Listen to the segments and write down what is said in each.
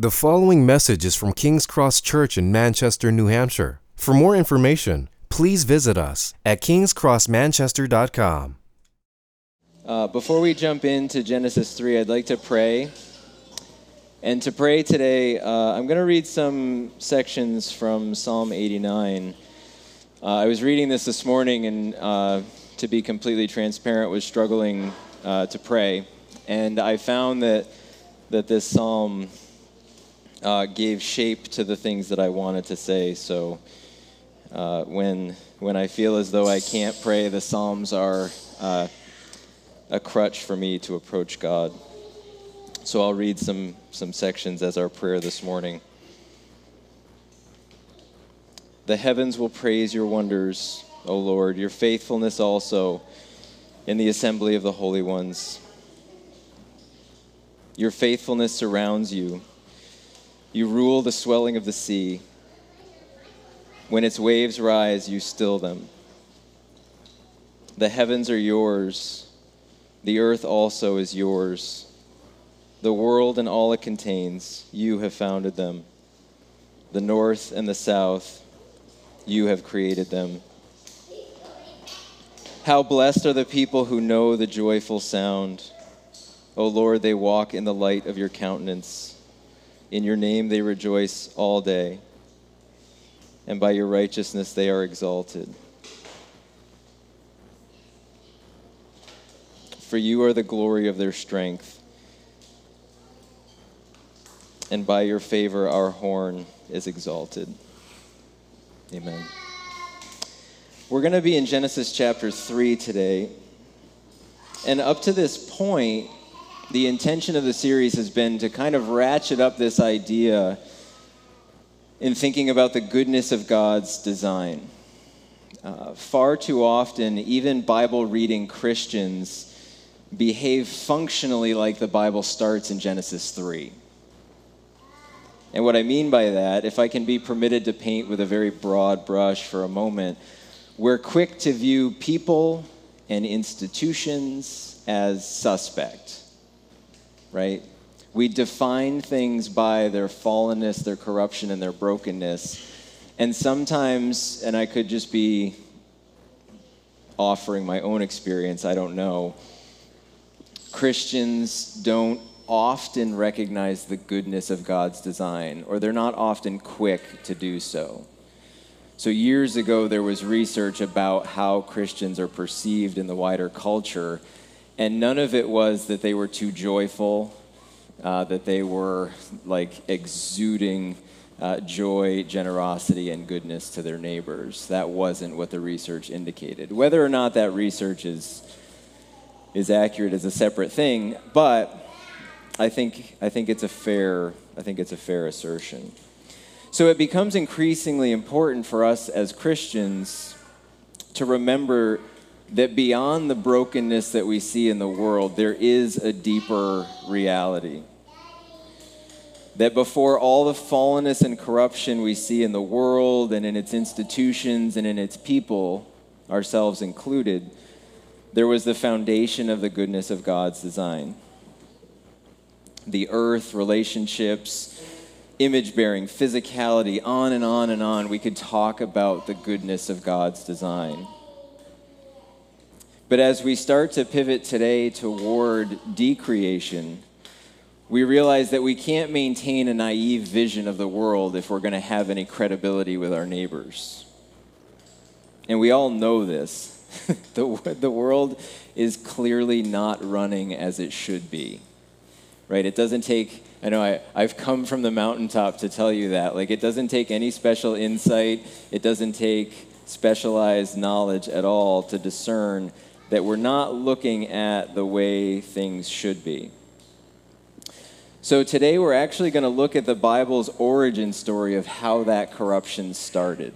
The following message is from King's Cross Church in Manchester, New Hampshire. For more information, please visit us at kingscrossmanchester.com. Uh, before we jump into Genesis 3, I'd like to pray. And to pray today, uh, I'm going to read some sections from Psalm 89. Uh, I was reading this this morning, and uh, to be completely transparent, was struggling uh, to pray. And I found that, that this psalm uh, gave shape to the things that I wanted to say. So uh, when, when I feel as though I can't pray, the Psalms are uh, a crutch for me to approach God. So I'll read some, some sections as our prayer this morning. The heavens will praise your wonders, O Lord, your faithfulness also in the assembly of the holy ones. Your faithfulness surrounds you you rule the swelling of the sea. When its waves rise, you still them. The heavens are yours, the earth also is yours. The world and all it contains, you have founded them. The north and the south, you have created them. How blessed are the people who know the joyful sound. O Lord, they walk in the light of your countenance. In your name they rejoice all day, and by your righteousness they are exalted. For you are the glory of their strength, and by your favor our horn is exalted. Amen. We're going to be in Genesis chapter 3 today. And up to this point, the intention of the series has been to kind of ratchet up this idea in thinking about the goodness of God's design. Uh, far too often, even Bible reading Christians behave functionally like the Bible starts in Genesis 3. And what I mean by that, if I can be permitted to paint with a very broad brush for a moment, we're quick to view people and institutions as suspect right? We define things by their fallenness, their corruption, and their brokenness. And sometimes, and I could just be offering my own experience, I don't know. Christians don't often recognize the goodness of God's design, or they're not often quick to do so. So, years ago, there was research about how Christians are perceived in the wider culture, and none of it was that they were too joyful, uh, that they were like exuding uh, joy, generosity, and goodness to their neighbors. That wasn't what the research indicated. Whether or not that research is, is accurate is a separate thing, but I think, I think it's a fair, I think it's a fair assertion. So it becomes increasingly important for us as Christians to remember that beyond the brokenness that we see in the world, there is a deeper reality. That before all the fallenness and corruption we see in the world and in its institutions and in its people, ourselves included, there was the foundation of the goodness of God's design. The earth, relationships, image bearing, physicality, on and on and on. We could talk about the goodness of God's design. But as we start to pivot today toward decreation, we realize that we can't maintain a naive vision of the world if we're going to have any credibility with our neighbors. And we all know this. the, the world is clearly not running as it should be. Right? It doesn't take, I know I, I've come from the mountaintop to tell you that. Like, it doesn't take any special insight, it doesn't take specialized knowledge at all to discern that we're not looking at the way things should be. So today we're actually going to look at the Bible's origin story of how that corruption started.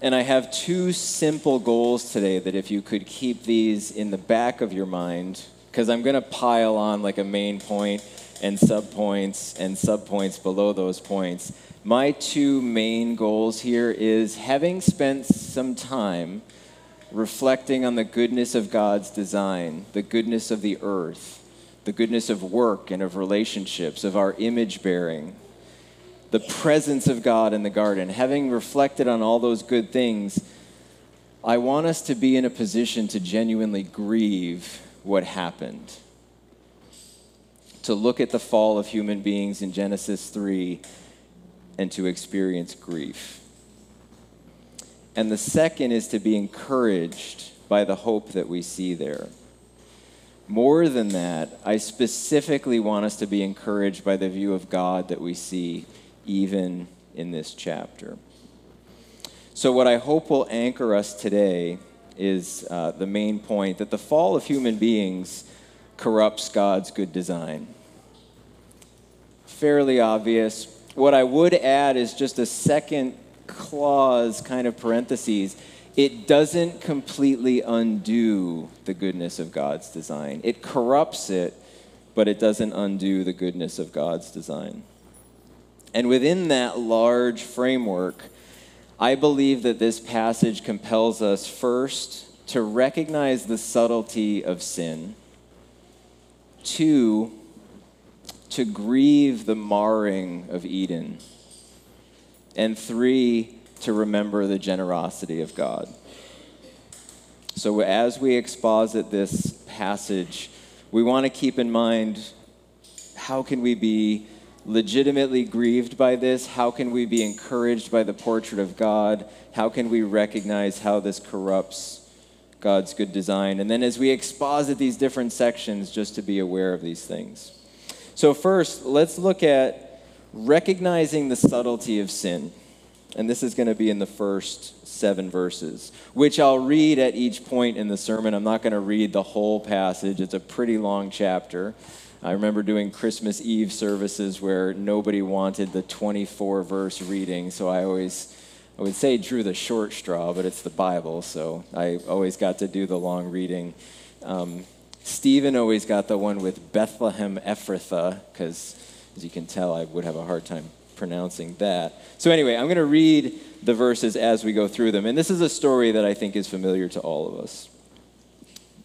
And I have two simple goals today that if you could keep these in the back of your mind, because I'm going to pile on like a main point and subpoints and subpoints below those points. My two main goals here is having spent some time reflecting on the goodness of God's design, the goodness of the earth, the goodness of work and of relationships, of our image bearing, the presence of God in the garden. Having reflected on all those good things, I want us to be in a position to genuinely grieve what happened. To look at the fall of human beings in Genesis 3 and to experience grief. And the second is to be encouraged by the hope that we see there. More than that, I specifically want us to be encouraged by the view of God that we see even in this chapter. So, what I hope will anchor us today is uh, the main point that the fall of human beings corrupts God's good design. Fairly obvious. What I would add is just a second clause, kind of parentheses it doesn't completely undo the goodness of God's design. It corrupts it, but it doesn't undo the goodness of God's design. And within that large framework, I believe that this passage compels us first to recognize the subtlety of sin, two, to grieve the marring of Eden, and three, to remember the generosity of God. So, as we exposit this passage, we want to keep in mind how can we be legitimately grieved by this? How can we be encouraged by the portrait of God? How can we recognize how this corrupts God's good design? And then, as we exposit these different sections, just to be aware of these things. So, first, let's look at recognizing the subtlety of sin. And this is going to be in the first seven verses, which I'll read at each point in the sermon. I'm not going to read the whole passage, it's a pretty long chapter. I remember doing Christmas Eve services where nobody wanted the 24 verse reading, so I always. I would say drew the short straw, but it's the Bible, so I always got to do the long reading. Um, Stephen always got the one with Bethlehem Ephrathah, because as you can tell, I would have a hard time pronouncing that. So, anyway, I'm going to read the verses as we go through them. And this is a story that I think is familiar to all of us.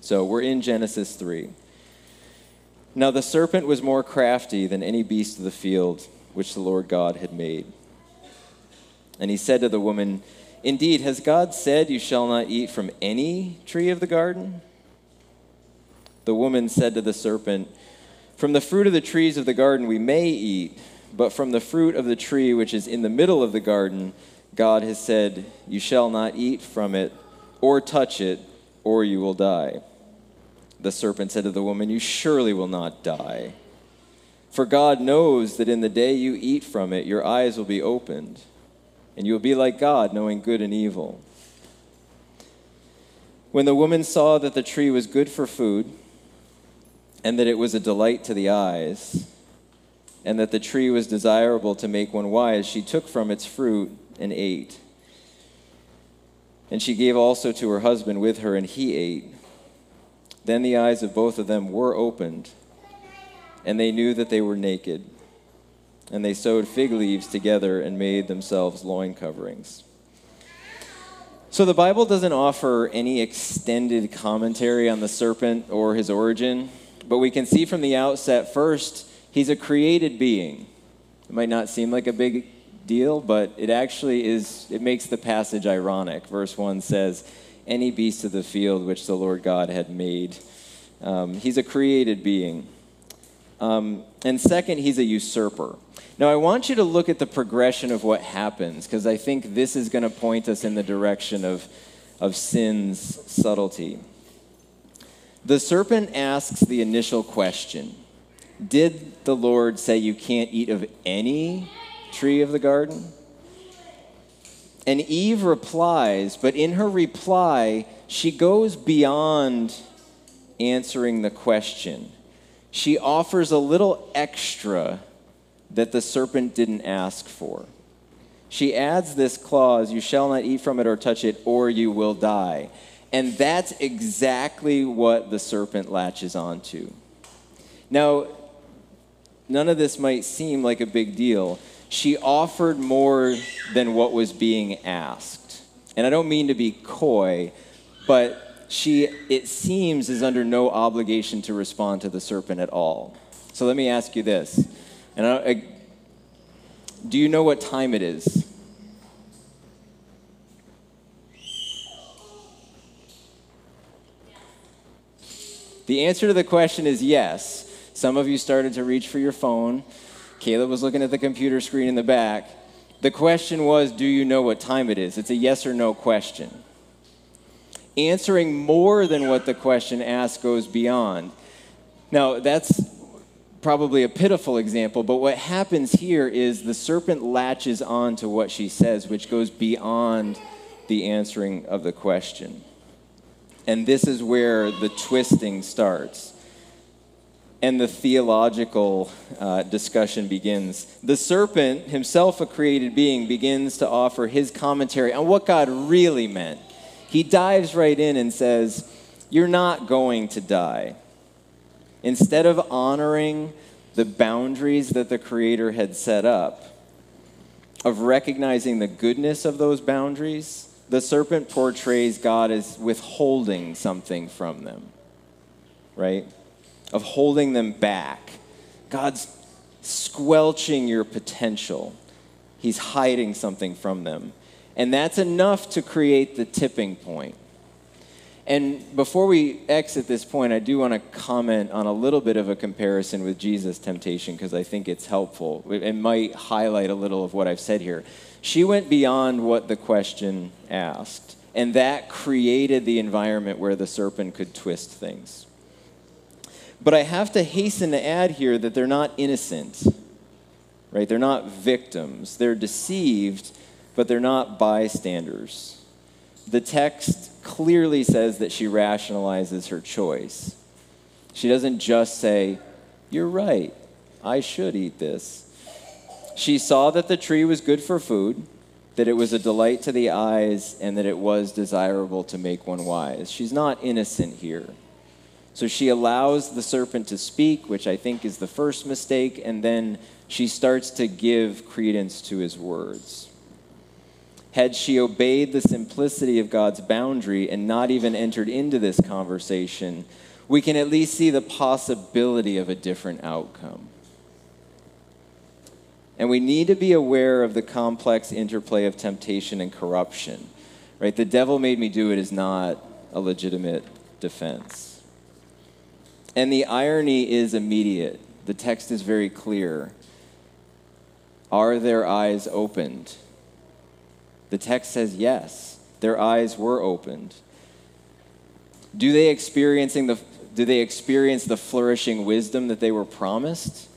So, we're in Genesis 3. Now, the serpent was more crafty than any beast of the field which the Lord God had made. And he said to the woman, Indeed, has God said, You shall not eat from any tree of the garden? The woman said to the serpent, From the fruit of the trees of the garden we may eat. But from the fruit of the tree which is in the middle of the garden, God has said, You shall not eat from it or touch it, or you will die. The serpent said to the woman, You surely will not die. For God knows that in the day you eat from it, your eyes will be opened, and you will be like God, knowing good and evil. When the woman saw that the tree was good for food, and that it was a delight to the eyes, and that the tree was desirable to make one wise, she took from its fruit and ate. And she gave also to her husband with her, and he ate. Then the eyes of both of them were opened, and they knew that they were naked. And they sewed fig leaves together and made themselves loin coverings. So the Bible doesn't offer any extended commentary on the serpent or his origin, but we can see from the outset first He's a created being. It might not seem like a big deal, but it actually is, it makes the passage ironic. Verse 1 says, Any beast of the field which the Lord God had made. Um, he's a created being. Um, and second, he's a usurper. Now, I want you to look at the progression of what happens, because I think this is going to point us in the direction of, of sin's subtlety. The serpent asks the initial question did the Lord say you can't eat of any tree of the garden? And Eve replies, but in her reply, she goes beyond answering the question. She offers a little extra that the serpent didn't ask for. She adds this clause, You shall not eat from it or touch it, or you will die. And that's exactly what the serpent latches onto. Now, none of this might seem like a big deal. She offered more than what was being asked. And I don't mean to be coy, but she, it seems, is under no obligation to respond to the serpent at all. So let me ask you this. And I, I, do you know what time it is? The answer to the question is yes. Some of you started to reach for your phone. Caleb was looking at the computer screen in the back. The question was, Do you know what time it is? It's a yes or no question. Answering more than what the question asks goes beyond. Now, that's probably a pitiful example, but what happens here is the serpent latches on to what she says, which goes beyond the answering of the question. And this is where the twisting starts and the theological uh, discussion begins. The serpent, himself a created being, begins to offer his commentary on what God really meant. He dives right in and says, You're not going to die. Instead of honoring the boundaries that the Creator had set up, of recognizing the goodness of those boundaries, the serpent portrays God as withholding something from them, right? Of holding them back. God's squelching your potential, He's hiding something from them. And that's enough to create the tipping point. And before we exit this point, I do want to comment on a little bit of a comparison with Jesus' temptation because I think it's helpful. It might highlight a little of what I've said here. She went beyond what the question asked, and that created the environment where the serpent could twist things. But I have to hasten to add here that they're not innocent, right? They're not victims. They're deceived, but they're not bystanders. The text clearly says that she rationalizes her choice. She doesn't just say, You're right, I should eat this. She saw that the tree was good for food, that it was a delight to the eyes, and that it was desirable to make one wise. She's not innocent here. So she allows the serpent to speak, which I think is the first mistake, and then she starts to give credence to his words. Had she obeyed the simplicity of God's boundary and not even entered into this conversation, we can at least see the possibility of a different outcome. And we need to be aware of the complex interplay of temptation and corruption. Right? The devil made me do it is not a legitimate defense. And the irony is immediate. The text is very clear. Are their eyes opened? The text says yes, their eyes were opened. Do they experiencing the do they experience the flourishing wisdom that they were promised?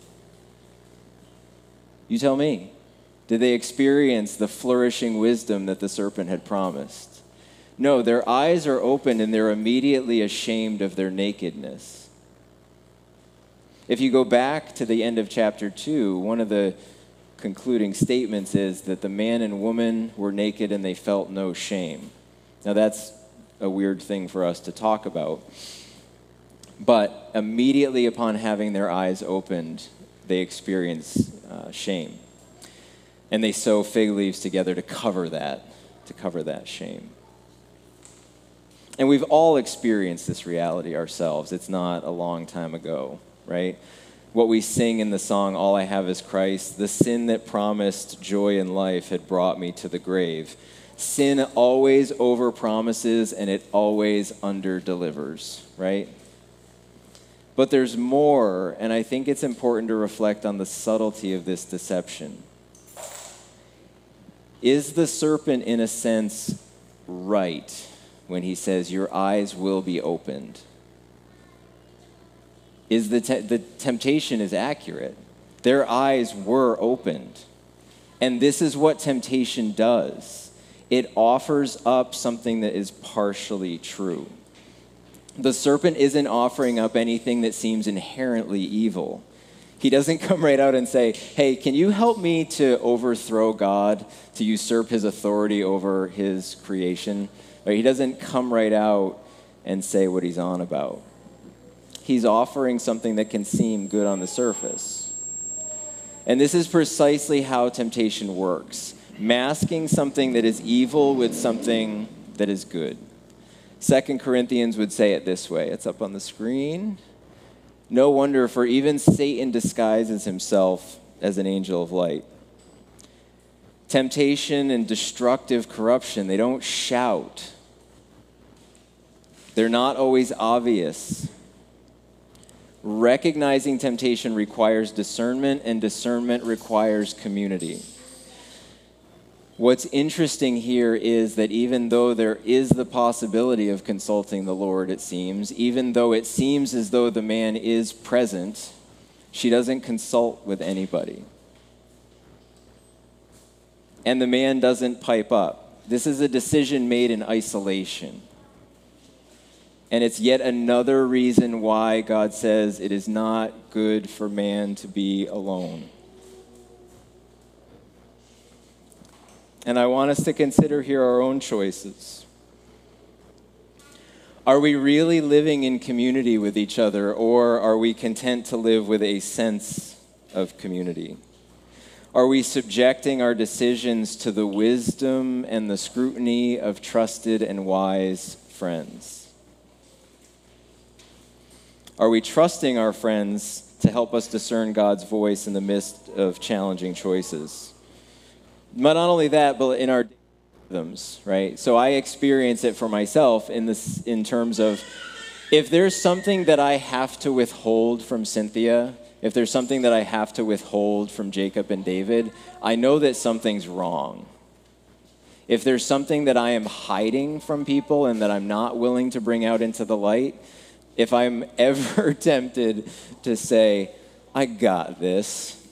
You tell me. Did they experience the flourishing wisdom that the serpent had promised? No, their eyes are opened and they're immediately ashamed of their nakedness. If you go back to the end of chapter 2, one of the concluding statements is that the man and woman were naked and they felt no shame. Now, that's a weird thing for us to talk about. But immediately upon having their eyes opened, they experience uh, shame. And they sew fig leaves together to cover that, to cover that shame. And we've all experienced this reality ourselves. It's not a long time ago, right? what we sing in the song, All I Have is Christ, the sin that promised joy and life had brought me to the grave. Sin always over promises and it always under delivers, right? But there's more, and I think it's important to reflect on the subtlety of this deception. Is the serpent, in a sense, right when he says, Your eyes will be opened? is the, te- the temptation is accurate. Their eyes were opened. And this is what temptation does it offers up something that is partially true. The serpent isn't offering up anything that seems inherently evil. He doesn't come right out and say, Hey, can you help me to overthrow God, to usurp his authority over his creation? He doesn't come right out and say what he's on about he's offering something that can seem good on the surface. And this is precisely how temptation works masking something that is evil with something that is good. Second Corinthians would say it this way it's up on the screen. No wonder, for even Satan disguises himself as an angel of light. Temptation and destructive corruption, they don't shout. They're not always obvious. Recognizing temptation requires discernment, and discernment requires community. What's interesting here is that even though there is the possibility of consulting the Lord, it seems, even though it seems as though the man is present, she doesn't consult with anybody. And the man doesn't pipe up. This is a decision made in isolation. And it's yet another reason why God says it is not good for man to be alone. And I want us to consider here our own choices. Are we really living in community with each other, or are we content to live with a sense of community? Are we subjecting our decisions to the wisdom and the scrutiny of trusted and wise friends? Are we trusting our friends to help us discern God's voice in the midst of challenging choices? Not only that, but in our rhythms, right? So I experience it for myself in this in terms of if there's something that I have to withhold from Cynthia, if there's something that I have to withhold from Jacob and David, I know that something's wrong. If there's something that I am hiding from people and that I'm not willing to bring out into the light, if I'm ever tempted to say, I got this,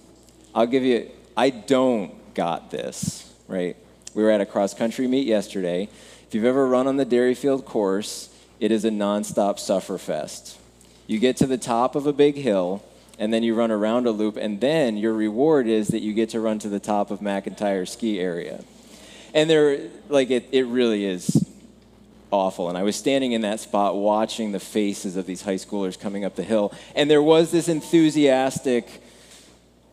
I'll give you, I don't got this, right? We were at a cross country meet yesterday. If you've ever run on the Derryfield course, it is a nonstop sufferfest. You get to the top of a big hill, and then you run around a loop, and then your reward is that you get to run to the top of McIntyre ski area. And there, like, it, it really is awful. And I was standing in that spot watching the faces of these high schoolers coming up the hill, and there was this enthusiastic,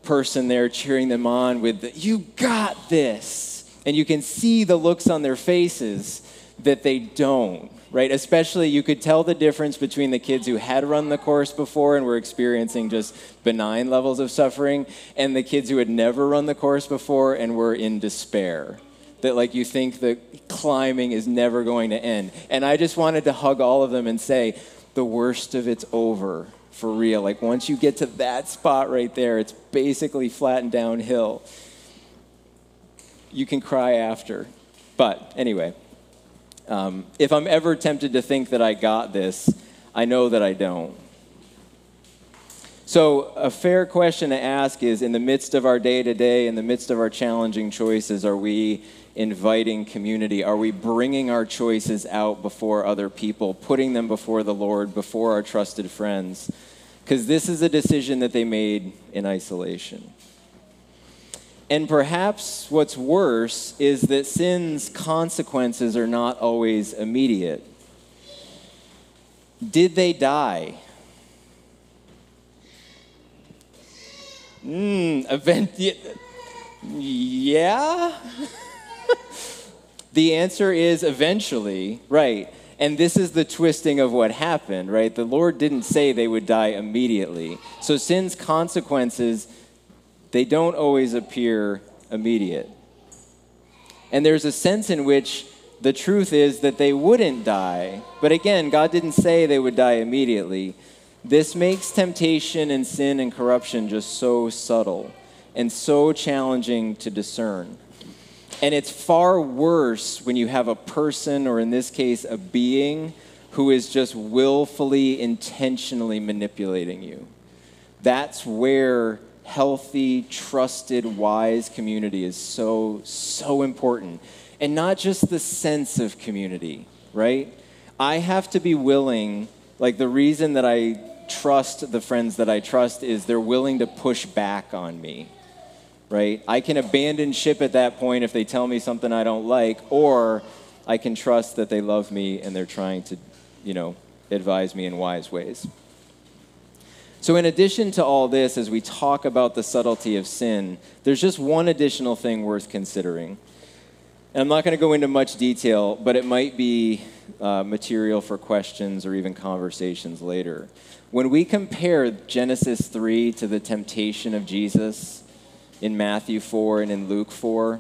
person there cheering them on with, the, You got this. And you can see the looks on their faces that they don't, right? Especially, you could tell the difference between the kids who had run the course before and were experiencing just benign levels of suffering, and the kids who had never run the course before and were in despair. That, like, you think the climbing is never going to end. And I just wanted to hug all of them and say, The worst of it's over for real. Like once you get to that spot right there, it's basically flat and downhill. You can cry after. But anyway, um, if I'm ever tempted to think that I got this, I know that I don't. So, a fair question to ask is in the midst of our day to day, in the midst of our challenging choices, are we inviting community? Are we bringing our choices out before other people, putting them before the Lord, before our trusted friends? Because this is a decision that they made in isolation. And perhaps what's worse is that sin's consequences are not always immediate. Did they die? Hmm, event. Yeah? the answer is eventually, right. And this is the twisting of what happened, right? The Lord didn't say they would die immediately. So sin's consequences, they don't always appear immediate. And there's a sense in which the truth is that they wouldn't die. But again, God didn't say they would die immediately. This makes temptation and sin and corruption just so subtle and so challenging to discern. And it's far worse when you have a person, or in this case, a being, who is just willfully, intentionally manipulating you. That's where healthy, trusted, wise community is so, so important. And not just the sense of community, right? I have to be willing, like the reason that I trust the friends that I trust is they're willing to push back on me right? I can abandon ship at that point if they tell me something I don't like, or I can trust that they love me and they're trying to, you know, advise me in wise ways. So, in addition to all this, as we talk about the subtlety of sin, there's just one additional thing worth considering. And I'm not going to go into much detail, but it might be uh, material for questions or even conversations later. When we compare Genesis 3 to the temptation of Jesus in Matthew 4 and in Luke 4,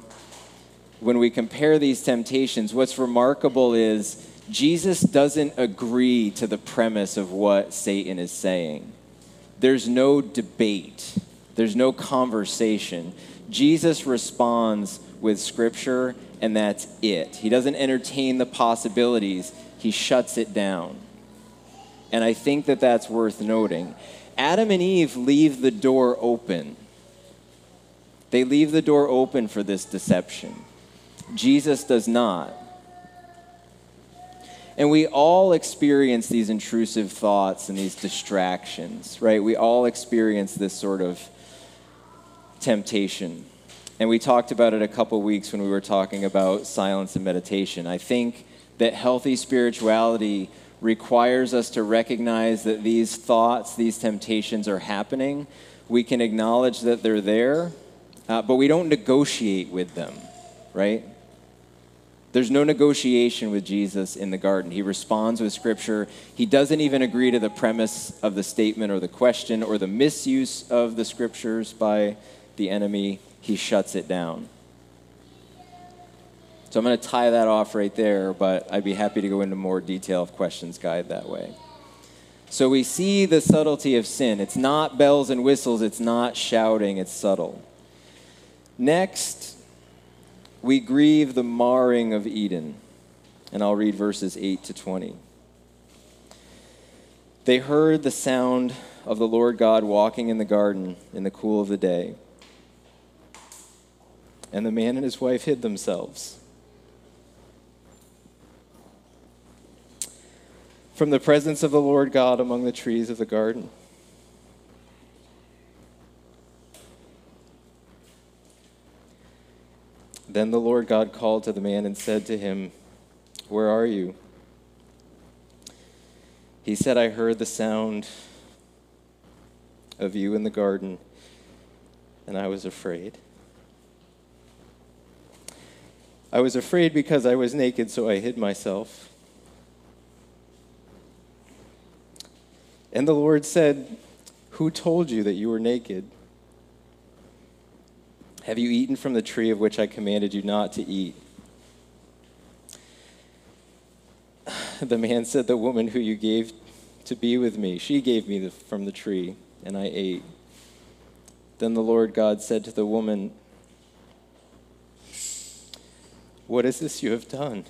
when we compare these temptations, what's remarkable is Jesus doesn't agree to the premise of what Satan is saying. There's no debate, there's no conversation. Jesus responds with scripture and that's it. He doesn't entertain the possibilities, he shuts it down. And I think that that's worth noting. Adam and Eve leave the door open. They leave the door open for this deception. Jesus does not. And we all experience these intrusive thoughts and these distractions, right? We all experience this sort of temptation. And we talked about it a couple weeks when we were talking about silence and meditation. I think that healthy spirituality requires us to recognize that these thoughts, these temptations are happening. We can acknowledge that they're there, uh, but we don't negotiate with them, right? There's no negotiation with Jesus in the garden. He responds with scripture. He doesn't even agree to the premise of the statement or the question or the misuse of the scriptures by the enemy he shuts it down. So I'm going to tie that off right there, but I'd be happy to go into more detail if questions guide that way. So we see the subtlety of sin. It's not bells and whistles, it's not shouting, it's subtle. Next, we grieve the marring of Eden. And I'll read verses 8 to 20. They heard the sound of the Lord God walking in the garden in the cool of the day and the man and his wife hid themselves. From the presence of the Lord God among the trees of the garden. Then the Lord God called to the man and said to him, Where are you? He said, I heard the sound of you in the garden, and I was afraid. I was afraid because I was naked, so I hid myself. And the Lord said, Who told you that you were naked? Have you eaten from the tree of which I commanded you not to eat? The man said, The woman who you gave to be with me, she gave me the, from the tree, and I ate. Then the Lord God said to the woman, What is this you have done?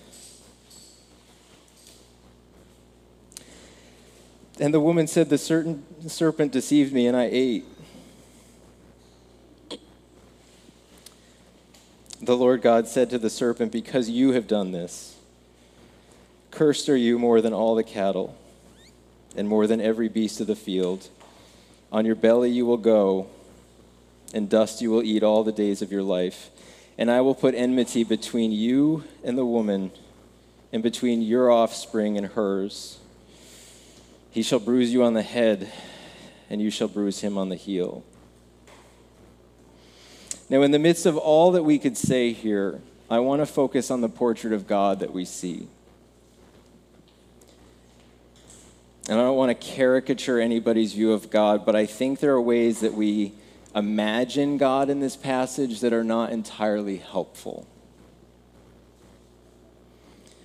And the woman said, The certain serpent deceived me, and I ate. The Lord God said to the serpent, Because you have done this, cursed are you more than all the cattle, and more than every beast of the field. On your belly you will go, and dust you will eat all the days of your life and I will put enmity between you and the woman, and between your offspring and hers. He shall bruise you on the head, and you shall bruise him on the heel. Now, in the midst of all that we could say here, I want to focus on the portrait of God that we see. And I don't want to caricature anybody's view of God, but I think there are ways that we imagine God in this passage that are not entirely helpful.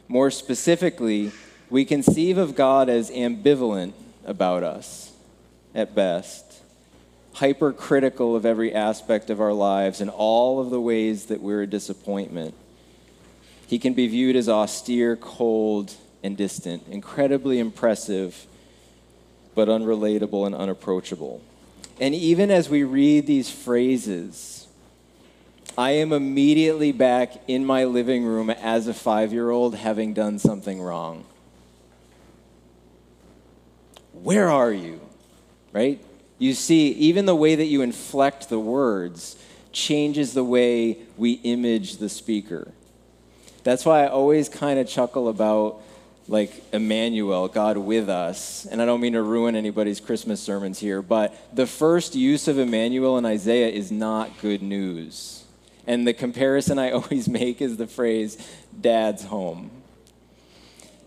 More specifically, we conceive of God as ambivalent about us at best, hypercritical of every aspect of our lives and all of the ways that we're a disappointment. He can be viewed as austere, cold, and distant, incredibly impressive, but unrelatable and unapproachable. And even as we read these phrases, I am immediately back in my living room as a five year old having done something wrong. Where are you? Right? You see, even the way that you inflect the words changes the way we image the speaker. That's why I always kind of chuckle about like Emmanuel, God with us. And I don't mean to ruin anybody's Christmas sermons here, but the first use of Emmanuel in Isaiah is not good news. And the comparison I always make is the phrase, dad's home.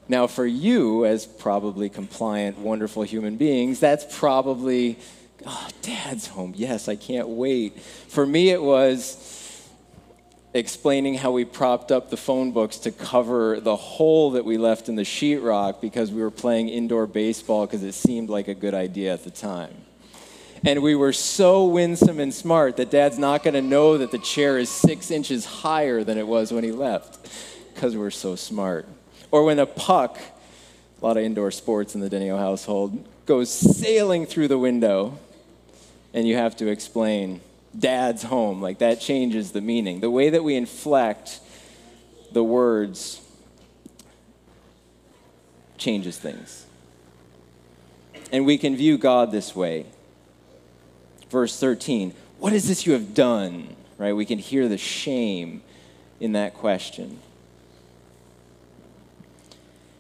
Now, for you, as probably compliant, wonderful human beings, that's probably, oh, dad's home. Yes, I can't wait. For me, it was explaining how we propped up the phone books to cover the hole that we left in the sheetrock because we were playing indoor baseball because it seemed like a good idea at the time. And we were so winsome and smart that dad's not going to know that the chair is six inches higher than it was when he left because we're so smart. Or when a puck, a lot of indoor sports in the Denio household, goes sailing through the window and you have to explain dad's home. Like that changes the meaning. The way that we inflect the words changes things. And we can view God this way. Verse 13, what is this you have done? Right? We can hear the shame in that question.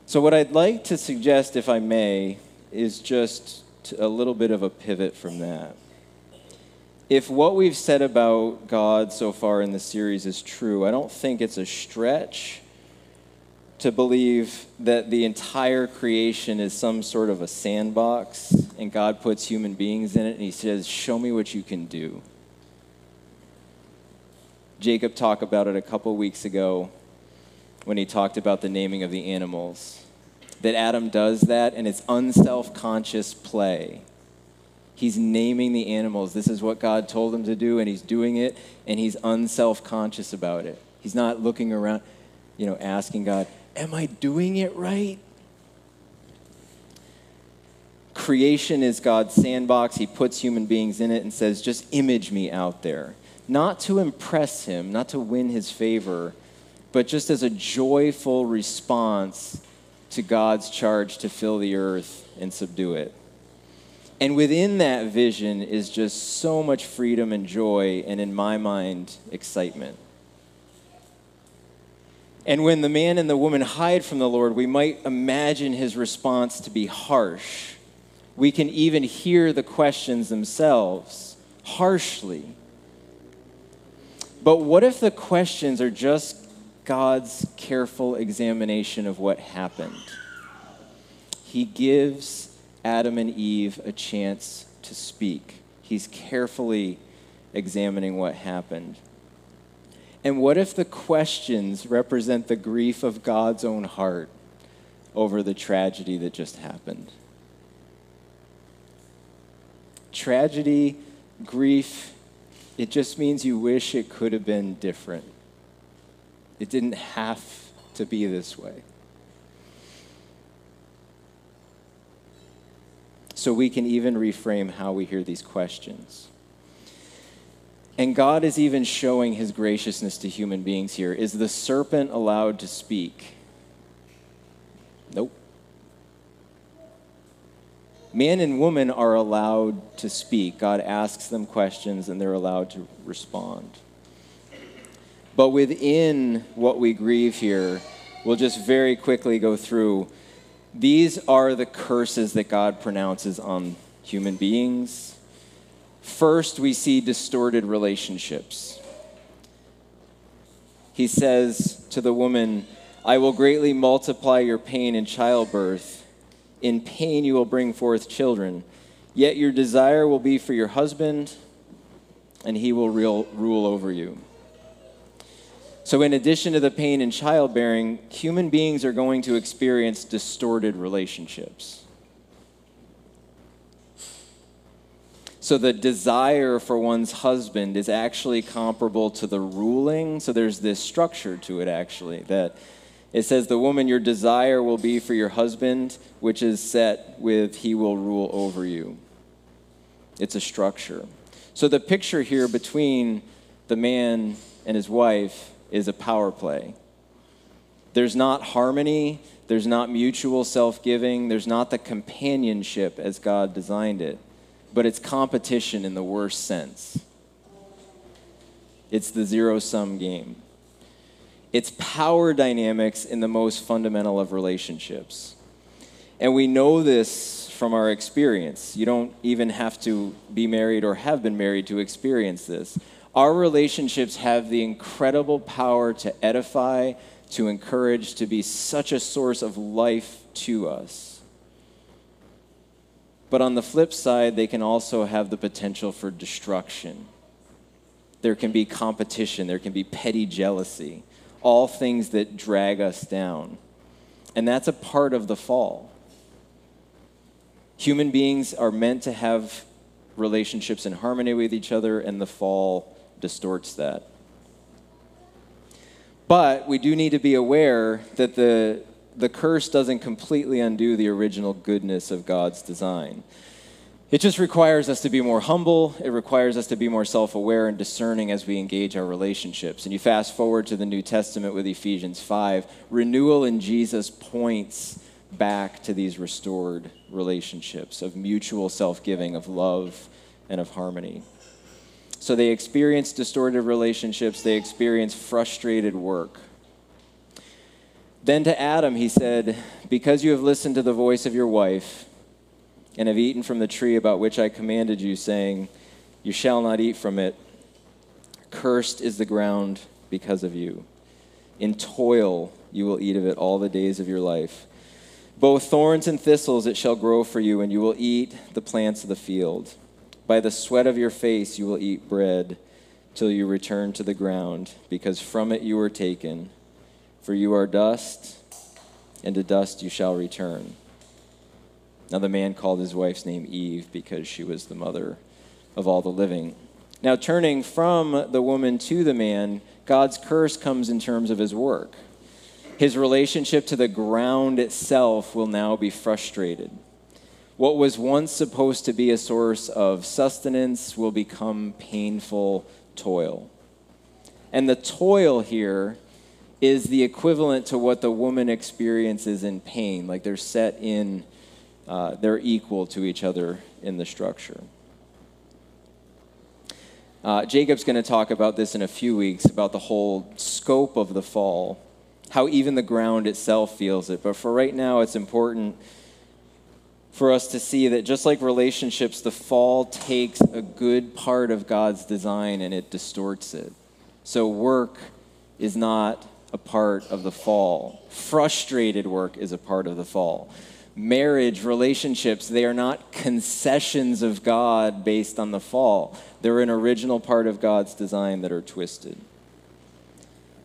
So, what I'd like to suggest, if I may, is just a little bit of a pivot from that if what we've said about God so far in the series is true, I don't think it's a stretch to believe that the entire creation is some sort of a sandbox and God puts human beings in it and he says, Show me what you can do. Jacob talked about it a couple weeks ago when he talked about the naming of the animals. That Adam does that and it's unself conscious play He's naming the animals. This is what God told him to do, and he's doing it, and he's unself conscious about it. He's not looking around, you know, asking God, Am I doing it right? Creation is God's sandbox. He puts human beings in it and says, Just image me out there. Not to impress him, not to win his favor, but just as a joyful response to God's charge to fill the earth and subdue it. And within that vision is just so much freedom and joy, and in my mind, excitement. And when the man and the woman hide from the Lord, we might imagine his response to be harsh. We can even hear the questions themselves harshly. But what if the questions are just God's careful examination of what happened? He gives Adam and Eve a chance to speak. He's carefully examining what happened. And what if the questions represent the grief of God's own heart over the tragedy that just happened? Tragedy, grief, it just means you wish it could have been different. It didn't have to be this way. So we can even reframe how we hear these questions. And God is even showing his graciousness to human beings here. Is the serpent allowed to speak? Nope. Man and woman are allowed to speak. God asks them questions and they're allowed to respond. But within what we grieve here, we'll just very quickly go through these are the curses that God pronounces on human beings. First, we see distorted relationships. He says to the woman, I will greatly multiply your pain in childbirth. In pain, you will bring forth children. Yet your desire will be for your husband, and he will rule over you. So, in addition to the pain in childbearing, human beings are going to experience distorted relationships. So, the desire for one's husband is actually comparable to the ruling. So, there's this structure to it, actually, that it says, The woman, your desire will be for your husband, which is set with, He will rule over you. It's a structure. So, the picture here between the man and his wife is a power play. There's not harmony, there's not mutual self giving, there's not the companionship as God designed it, but it's competition in the worst sense. It's the zero sum game. It's power dynamics in the most fundamental of relationships. And we know this from our experience. You don't even have to be married or have been married to experience this Our relationships have the incredible power to edify, to encourage, to be such a source of life to us. But on the flip side, they can also have the potential for destruction. There can be competition, there can be petty jealousy, all things that drag us down. And that's a part of the fall. Human beings are meant to have relationships in harmony with each other, and the fall distorts that. But we do need to be aware that the, the curse doesn't completely undo the original goodness of God's design. It just requires us to be more humble. It requires us to be more self aware and discerning as we engage our relationships. And you fast forward to the New Testament with Ephesians 5, renewal in Jesus points back to these restored relationships of mutual self giving, of love, and of harmony. So they experience distorted relationships, they experience frustrated work. Then to Adam, he said, Because you have listened to the voice of your wife, and have eaten from the tree about which I commanded you, saying, You shall not eat from it. Cursed is the ground because of you. In toil you will eat of it all the days of your life. Both thorns and thistles it shall grow for you, and you will eat the plants of the field. By the sweat of your face you will eat bread till you return to the ground, because from it you were taken. For you are dust, and to dust you shall return. Now the man called his wife's name Eve because she was the mother of all the living. Now, turning from the woman to the man, God's curse comes in terms of his work. His relationship to the ground itself will now be frustrated. What was once supposed to be a source of sustenance will become painful toil. And the toil here is the equivalent to what the woman experiences in pain, like they're set in uh, they're equal to each other in the structure. Uh, Jacob's going to talk about this in a few weeks about the whole scope of the fall, how even the ground itself feels it. But for right now, it's important for us to see that just like relationships, the fall takes a good part of God's design and it distorts it. So, work is not a part of the fall, frustrated work is a part of the fall marriage, relationships, they are not concessions of God based on the fall. They're an original part of God's design that are twisted.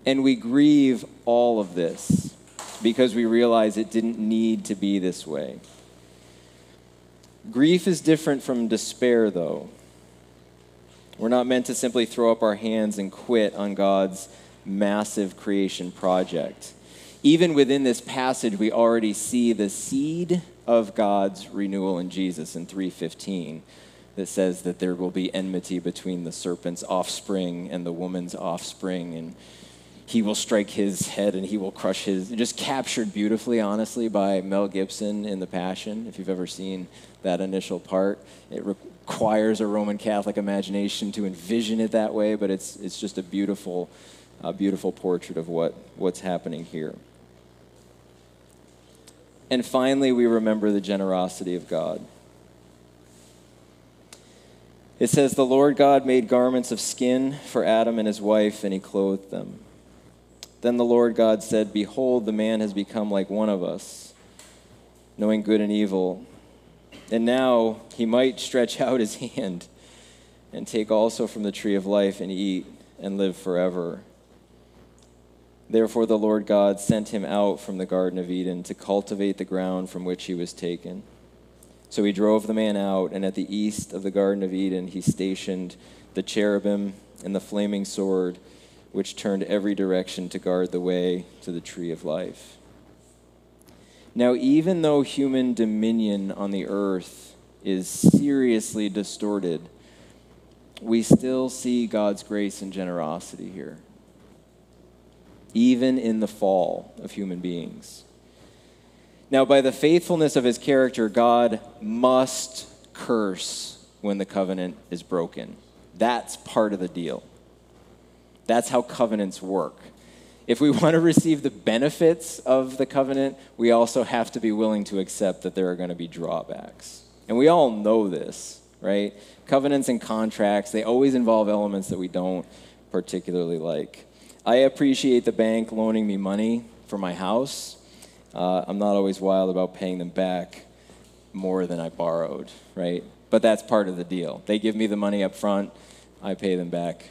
And we grieve all of this because we realize it didn't need to be this way. Grief is different from despair, though. We're not meant to simply throw up our hands and quit on God's massive creation project even within this passage, we already see the seed of God's renewal in Jesus in 315 that says that there will be enmity between the serpent's offspring and the woman's offspring, and he will strike his head and he will crush his. Just captured beautifully, honestly, by Mel Gibson in The Passion. If you've ever seen that initial part, it requires a Roman Catholic imagination to envision it that way, but it's, it's just a beautiful, beautiful portrait of what, what's happening here. And finally, we remember the generosity of God. It says, The Lord God made garments of skin for Adam and his wife, and he clothed them. Then the Lord God said, Behold, the man has become like one of us, knowing good and evil. And now he might stretch out his hand and take also from the tree of life and eat and live forever. Therefore, the Lord God sent him out from the Garden of Eden to cultivate the ground from which he was taken. So he drove the man out, and at the east of the Garden of Eden, he stationed the cherubim and the flaming sword, which turned every direction to guard the way to the tree of life. Now, even though human dominion on the earth is seriously distorted, we still see God's grace and generosity here even in the fall of human beings. Now, by the faithfulness of his character, God must curse when the covenant is broken. That's part of the deal. That's how covenants work. If we want to receive the benefits of the covenant, we also have to be willing to accept that there are going to be drawbacks. And we all know this, right? Covenants and contracts, they always involve elements that we don't particularly like. I appreciate the bank loaning me money for my house. Uh, I'm not always wild about paying them back more than I borrowed, right? But that's part of the deal. They give me the money up front, I pay them back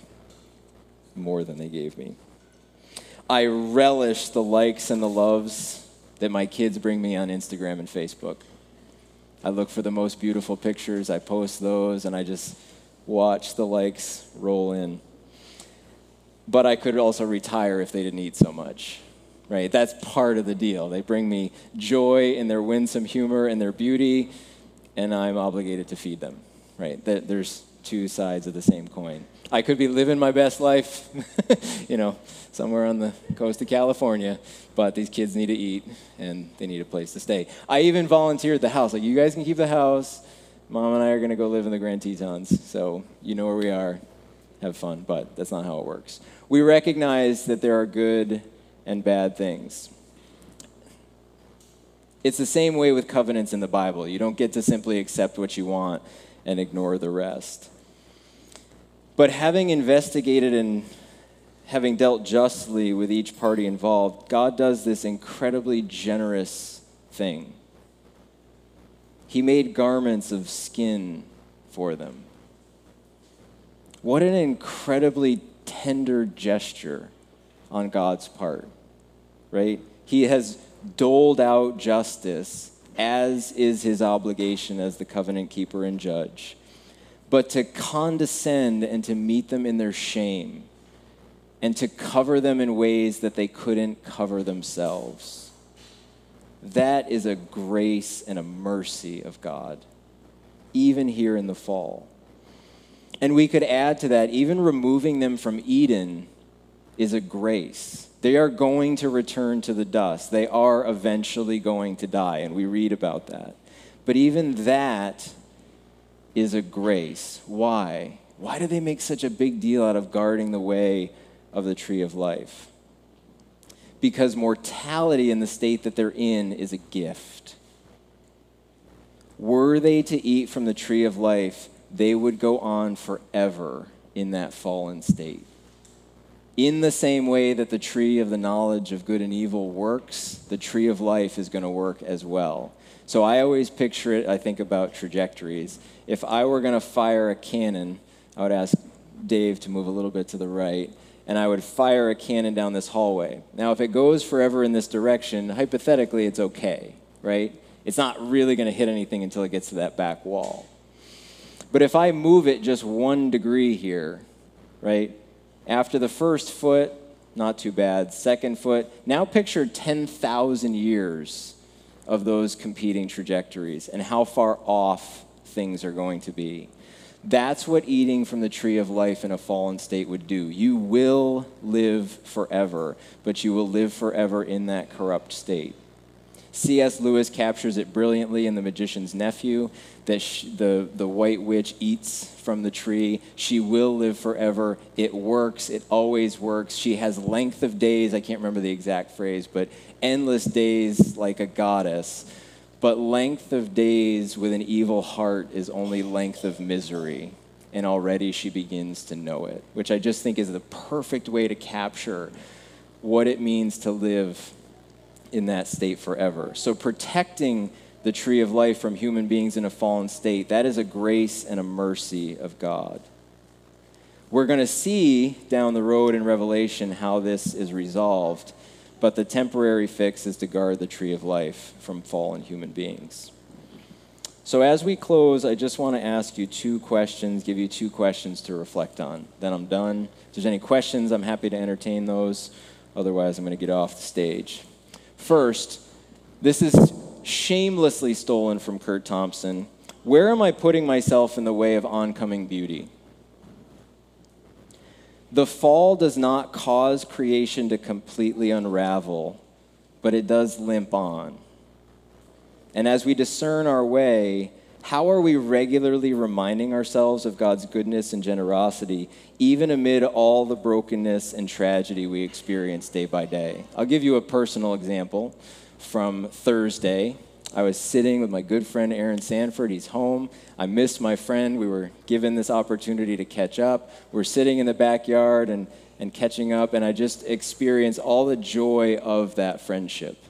more than they gave me. I relish the likes and the loves that my kids bring me on Instagram and Facebook. I look for the most beautiful pictures, I post those, and I just watch the likes roll in. But I could also retire if they didn't eat so much, right? That's part of the deal. They bring me joy in their winsome humor and their beauty, and I'm obligated to feed them, right? There's two sides of the same coin. I could be living my best life, you know, somewhere on the coast of California, but these kids need to eat and they need a place to stay. I even volunteered the house. Like, you guys can keep the house. Mom and I are going to go live in the Grand Tetons, so you know where we are. Have fun, but that's not how it works. We recognize that there are good and bad things. It's the same way with covenants in the Bible. You don't get to simply accept what you want and ignore the rest. But having investigated and having dealt justly with each party involved, God does this incredibly generous thing. He made garments of skin for them. What an incredibly tender gesture on God's part, right? He has doled out justice as is his obligation as the covenant keeper and judge but to condescend and to meet them in their shame and to cover them in ways that they couldn't cover themselves. That is a grace and a mercy of God, even here in the fall. And we could add to that, even removing them from Eden is a grace. They are going to return to the dust. They are eventually going to die, and we read about that. But even that is a grace. Why? Why do they make such a big deal out of guarding the way of the tree of life? Because mortality in the state that they're in is a gift. Were they to eat from the tree of life, they would go on forever in that fallen state. In the same way that the tree of the knowledge of good and evil works, the tree of life is going to work as well. So I always picture it, I think about trajectories. If I were going to fire a cannon, I would ask Dave to move a little bit to the right, and I would fire a cannon down this hallway. Now, if it goes forever in this direction, hypothetically, it's okay, right? It's not really going to hit anything until it gets to that back wall. But if I move it just one degree here, right? After the first foot, not too bad. Second foot, now picture 10,000 years of those competing trajectories and how far off things are going to be. That's what eating from the tree of life in a fallen state would do. You will live forever, but you will live forever in that corrupt state. C.S. Lewis captures it brilliantly in The Magician's Nephew that she, the, the white witch eats from the tree. She will live forever. It works. It always works. She has length of days. I can't remember the exact phrase, but endless days like a goddess. But length of days with an evil heart is only length of misery. And already she begins to know it, which I just think is the perfect way to capture what it means to live in that state forever. So, protecting the tree of life from human beings in a fallen state, that is a grace and a mercy of God. We're going to see down the road in Revelation how this is resolved, but the temporary fix is to guard the tree of life from fallen human beings. So, as we close, I just want to ask you two questions, give you two questions to reflect on. Then I'm done. If there's any questions, I'm happy to entertain those. Otherwise, I'm going to get off the stage. First, this is shamelessly stolen from Curt Thompson. Where am I putting myself in the way of oncoming beauty? The fall does not cause creation to completely unravel, but it does limp on. And as we discern our way, how are we regularly reminding ourselves of God's goodness and generosity, even amid all the brokenness and tragedy we experience day by day? I'll give you a personal example from Thursday. I was sitting with my good friend Aaron Sanford. He's home. I missed my friend. We were given this opportunity to catch up. We're sitting in the backyard and, and catching up, and I just experienced all the joy of that friendship.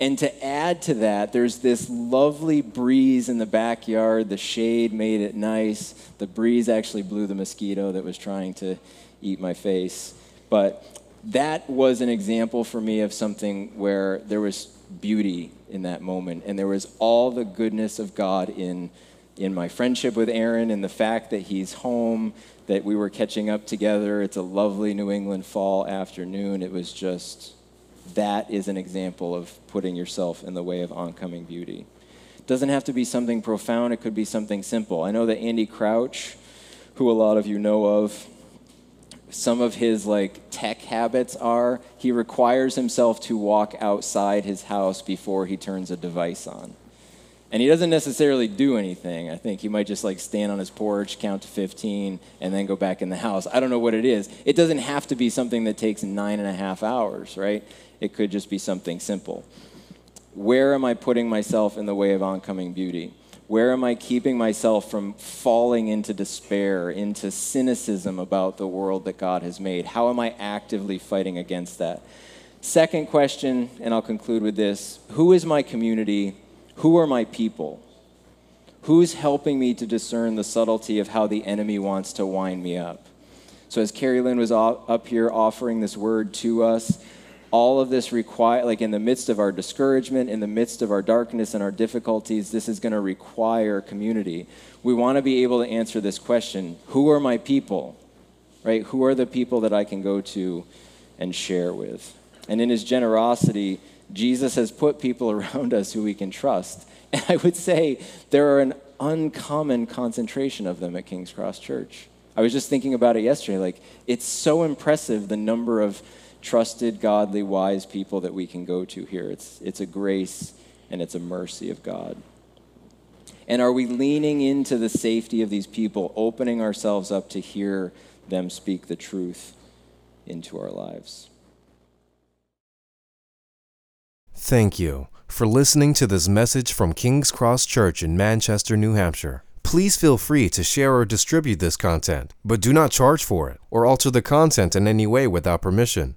And to add to that, there's this lovely breeze in the backyard. The shade made it nice. The breeze actually blew the mosquito that was trying to eat my face. But that was an example for me of something where there was beauty in that moment. And there was all the goodness of God in, in my friendship with Aaron and the fact that he's home, that we were catching up together. It's a lovely New England fall afternoon. It was just, that is an example of putting yourself in the way of oncoming beauty. It doesn't have to be something profound, it could be something simple. I know that Andy Crouch, who a lot of you know of, some of his like tech habits are he requires himself to walk outside his house before he turns a device on. And he doesn't necessarily do anything. I think he might just like stand on his porch count to 15 and then go back in the house. I don't know what it is. It doesn't have to be something that takes nine and a half hours right it could just be something simple where am i putting myself in the way of oncoming beauty where am I keeping myself from falling into despair, into cynicism about the world that God has made? How am I actively fighting against that? Second question, and I'll conclude with this Who is my community? Who are my people? Who's helping me to discern the subtlety of how the enemy wants to wind me up? So, as Carrie Lynn was up here offering this word to us, all of this require like in the midst of our discouragement in the midst of our darkness and our difficulties this is going to require community. We want to be able to answer this question who are my people right? Who are the people that i can go to and share with? And in his generosity jesus has put people around us who we can trust. And i would say there are an uncommon concentration of them at king's cross church. I was just thinking about it yesterday like it's so impressive the number of trusted, godly, wise people that we can go to here. It's, it's a grace and it's a mercy of God. And are we leaning into the safety of these people, opening ourselves up to hear them speak the truth into our lives? Thank you for listening to this message from King's Cross Church in Manchester, New Hampshire. Please feel free to share or distribute this content, but do not charge for it or alter the content in any way without permission.